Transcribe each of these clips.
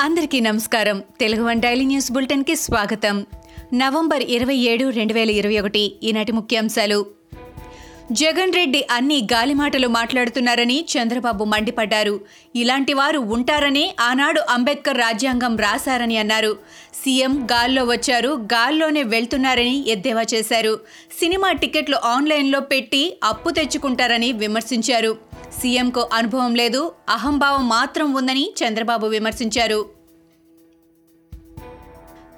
అందరికీ నమస్కారం. Telugu one daily news బులెటిన్కి స్వాగతం. నవంబర్ ఇరవై ఏడు రెండు వేల ఇరవై ఒకటి. ఈనాటి ముఖ్యాంశాలు. జగన్ రెడ్డి అన్ని గాలిమాటలు మాట్లాడుతున్నారని చంద్రబాబు మండిపడ్డారు. ఇలాంటి వారు ఉంటారని ఆనాడు అంబేద్కర్ రాజ్యాంగం రాశారని అన్నారు. సీఎం గాల్లో వచ్చారు గాల్లోనే వెళ్తున్నారని ఎద్దేవా చేశారు. సినిమా టికెట్లు ఆన్లైన్లో పెట్టి అప్పు తెచ్చుకుంటారని విమర్శించారు. సీఎంకు అనుభవం లేదు అహంభావం మాత్రం ఉందని చంద్రబాబు విమర్శించారు.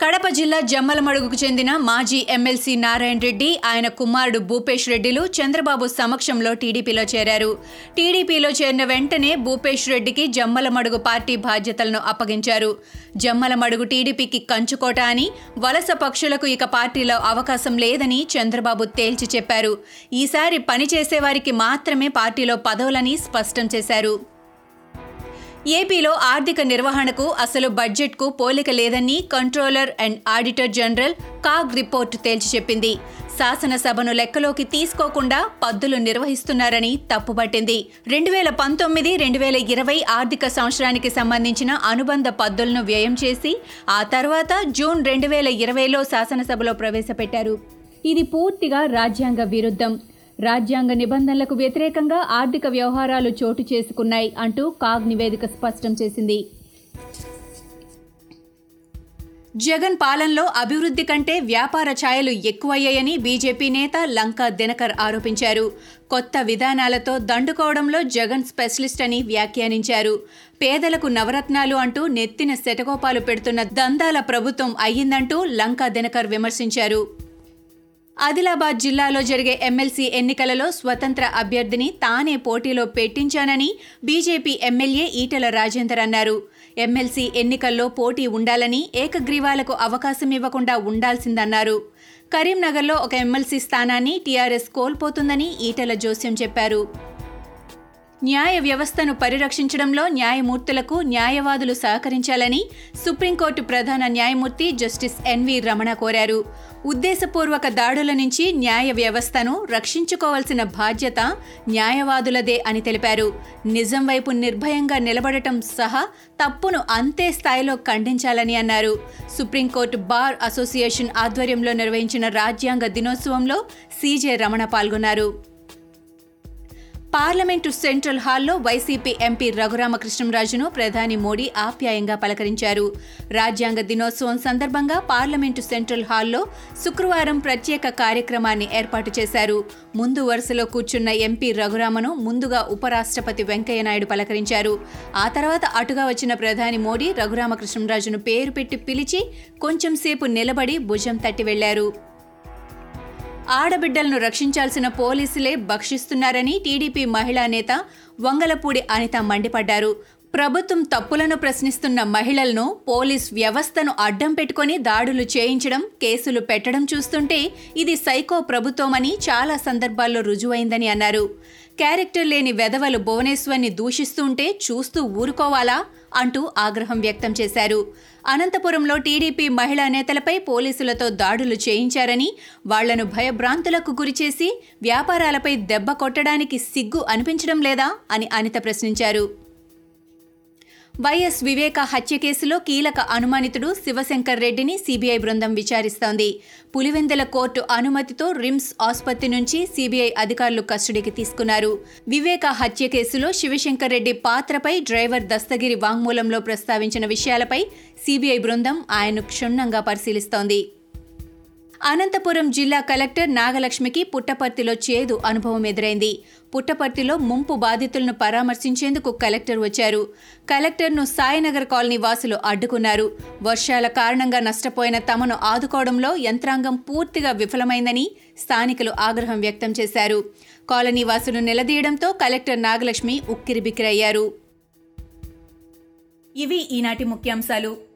కడప జిల్లా జమ్మలమడుగుకు చెందిన మాజీ ఎమ్మెల్సీ నారాయణ రెడ్డి ఆయన కుమారుడు భూపేష్ రెడ్డిలు చంద్రబాబు సమక్షంలో టీడీపీలో చేరారు. టీడీపీలో చేరిన వెంటనే భూపేష్ రెడ్డికి జమ్మలమడుగు పార్టీ బాధ్యతలను అప్పగించారు. జమ్మలమడుగు టీడీపీకి కంచుకోట అని వలస పక్షులకు ఇక పార్టీలో అవకాశం లేదని చంద్రబాబు తేల్చి చెప్పారు. ఈసారి పనిచేసేవారికి మాత్రమే పార్టీలో పదవులని స్పష్టం చేశారు. ఏపీలో ఆర్థిక నిర్వహణకు అసలు బడ్జెట్కు పోలిక లేదని controller and auditor general CAG report తేల్చి చెప్పింది. శాసనసభను లెక్కలోకి తీసుకోకుండా పద్దులు నిర్వహిస్తున్నారని తప్పుపట్టింది. రెండు వేల పంతొమ్మిది రెండు వేల ఇరవై ఆర్థిక సంవత్సరానికి సంబంధించిన అనుబంధ పద్దులను వ్యయం చేసి ఆ తర్వాత జూన్ రెండు వేల ఇరవైలో శాసనసభలో ప్రవేశపెట్టారు. ఇది పూర్తిగా రాజ్యాంగ విరుద్ధం. రాజ్యాంగ నిబంధనలకు వ్యతిరేకంగా ఆర్థిక వ్యవహారాలు చోటు చేసుకున్నాయి అంటూ కాగ్ నివేదిక స్పష్టం చేసింది. జగన్ పాలనలో అభివృద్ధి కంటే వ్యాపార ఛాయలు ఎక్కువయ్యాయని బీజేపీ నేత లంకా దినకర్ ఆరోపించారు. కొత్త విధానాలతో దండుకోవడంలో జగన్ స్పెషలిస్ట్ అని వ్యాఖ్యానించారు. పేదలకు నవరత్నాలు అంటూ నెత్తిన శటకోపాలు పెడుతున్న దందాల ప్రభుత్వం అయ్యిందంటూ లంకా దినకర్ విమర్శించారు. ఆదిలాబాద్ జిల్లాలో జరిగే ఎమ్మెల్సీ ఎన్నికలలో స్వతంత్ర అభ్యర్థిని తానే పోటీలో పెట్టించానని బీజేపీ ఎమ్మెల్యే ఈటల రాజేందర్ అన్నారు. ఎమ్మెల్సీ ఎన్నికల్లో పోటీ ఉండాలని ఏకగ్రీవాలకు అవకాశం ఇవ్వకుండా ఉండాల్సిందన్నారు. కరీంనగర్లో ఒక ఎమ్మెల్సీ స్థానాన్ని టీఆర్ఎస్ కోల్పోతుందని ఈటల జోస్యం చెప్పారు. న్యాయ వ్యవస్థను పరిరక్షించడంలో న్యాయమూర్తులకు న్యాయవాదులు సహకరించాలని సుప్రీంకోర్టు ప్రధాన న్యాయమూర్తి జస్టిస్ ఎన్వి రమణ కోరారు. ఉద్దేశపూర్వక దాడుల నుంచి న్యాయ వ్యవస్థను రక్షించుకోవాల్సిన బాధ్యత న్యాయవాదులదే అని తెలిపారు. నిజం వైపు నిర్భయంగా నిలబడటం సహా తప్పును అంతే స్థాయిలో ఖండించాలని అన్నారు. సుప్రీంకోర్టు బార్ అసోసియేషన్ ఆధ్వర్యంలో నిర్వహించిన రాజ్యాంగ దినోత్సవంలో సీజే రమణ పాల్గొన్నారు. పార్లమెంటు సెంట్రల్ హాల్లో వైసీపీ ఎంపీ రఘురామకృష్ణంరాజును ప్రధాని మోడీ ఆప్యాయంగా పలకరించారు. రాజ్యాంగ దినోత్సవం సందర్భంగా పార్లమెంటు సెంట్రల్ హాల్లో శుక్రవారం ప్రత్యేక కార్యక్రమాన్ని ఏర్పాటు చేశారు. ముందు వరుసలో కూర్చున్న ఎంపీ రఘురామను ముందుగా ఉపరాష్ట్రపతి వెంకయ్యనాయుడు పలకరించారు. ఆ తర్వాత అటుగా వచ్చిన ప్రధాని మోడీ రఘురామకృష్ణంరాజును పేరు పెట్టి పిలిచి కొంచెం సేపు నిలబడి భుజం తట్టి వెళ్ళారు. ఆడబిడ్డలను రక్షించాల్సిన పోలీసులే భక్షిస్తున్నారని టీడీపీ మహిళా నేత వంగలపూడి అనిత మండిపడ్డారు. ప్రభుత్వం తప్పులను ప్రశ్నిస్తున్న మహిళలను పోలీస్ వ్యవస్థను అడ్డం పెట్టుకొని దాడులు చేయించడం కేసులు పెట్టడం చూస్తుంటే ఇది సైకో ప్రభుత్వమని చాలా సందర్భాల్లో రుజువైందని అన్నారు. క్యారెక్టర్ లేని వెధవలు భువనేశ్వర్ని దూషిస్తుంటే చూస్తూ ఊరుకోవాలా అంటూ ఆగ్రహం వ్యక్తం చేశారు. అనంతపురంలో టీడీపీ మహిళా నేతలపై పోలీసులతో దాడులు చేయించారని వాళ్ళను భయభ్రాంతులకు గురిచేసి వ్యాపారాలపై దెబ్బ కొట్టడానికి సిగ్గు అనిపించడం లేదా అని అనిత ప్రశ్నించారు. వైఎస్ వివేక హత్య కేసులో కీలక అనుమానితుడు శివశంకర్ రెడ్డిని సీబీఐ బృందం విచారిస్తోంది. పులివెందల కోర్టు అనుమతితో రిమ్స్ ఆసుపత్రి నుంచి సీబీఐ అధికారులు కస్టడీకి తీసుకున్నారు. వివేక హత్య కేసులో శివశంకర్ రెడ్డి పాత్రపై డ్రైవర్ దస్తగిరి వాంగ్మూలంలో ప్రస్తావించిన విషయాలపై సీబీఐ బృందం ఆయన్ను క్షుణ్ణంగా పరిశీలిస్తోంది. అనంతపురం జిల్లా కలెక్టర్ నాగలక్ష్మికి పుట్టపర్తిలో చేదు అనుభవం ఎదురైంది. పుట్టపర్తిలో ముంపు బాధితులను పరామర్శించేందుకు కలెక్టర్ వచ్చారు. కలెక్టర్ను సాయినగర్ కాలనీ వాసులు అడ్డుకున్నారు. వర్షాల కారణంగా నష్టపోయిన తమను ఆదుకోవడంలో యంత్రాంగం పూర్తిగా విఫలమైందని స్థానికులు ఆగ్రహం వ్యక్తం చేశారు. కాలనీ వాసులు నిలదీయడంతో కలెక్టర్ నాగలక్ష్మి ఉక్కిరిబిక్కిరయ్యారు. ఇవి ఈనాటి ముఖ్యాంశాలు.